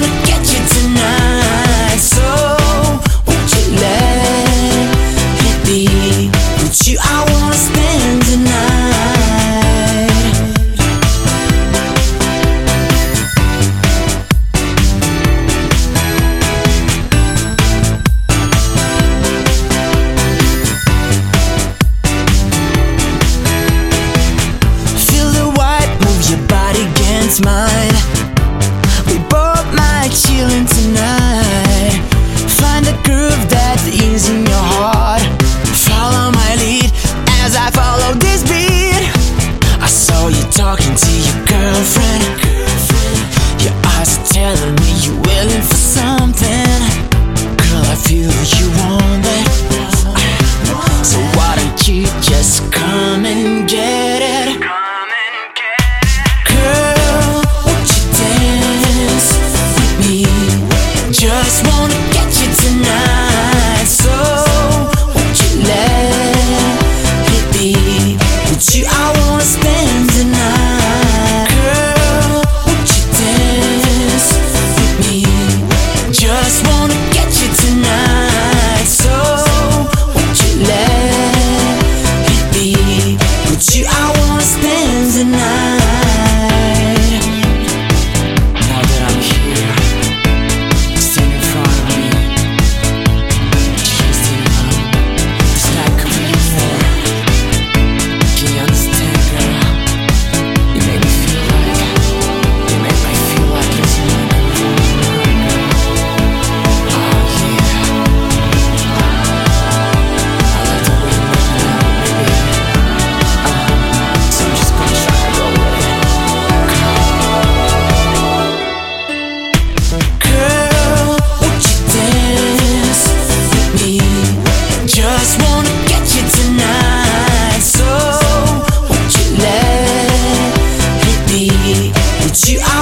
gonna get you. Chillin' tonight. Find a you are.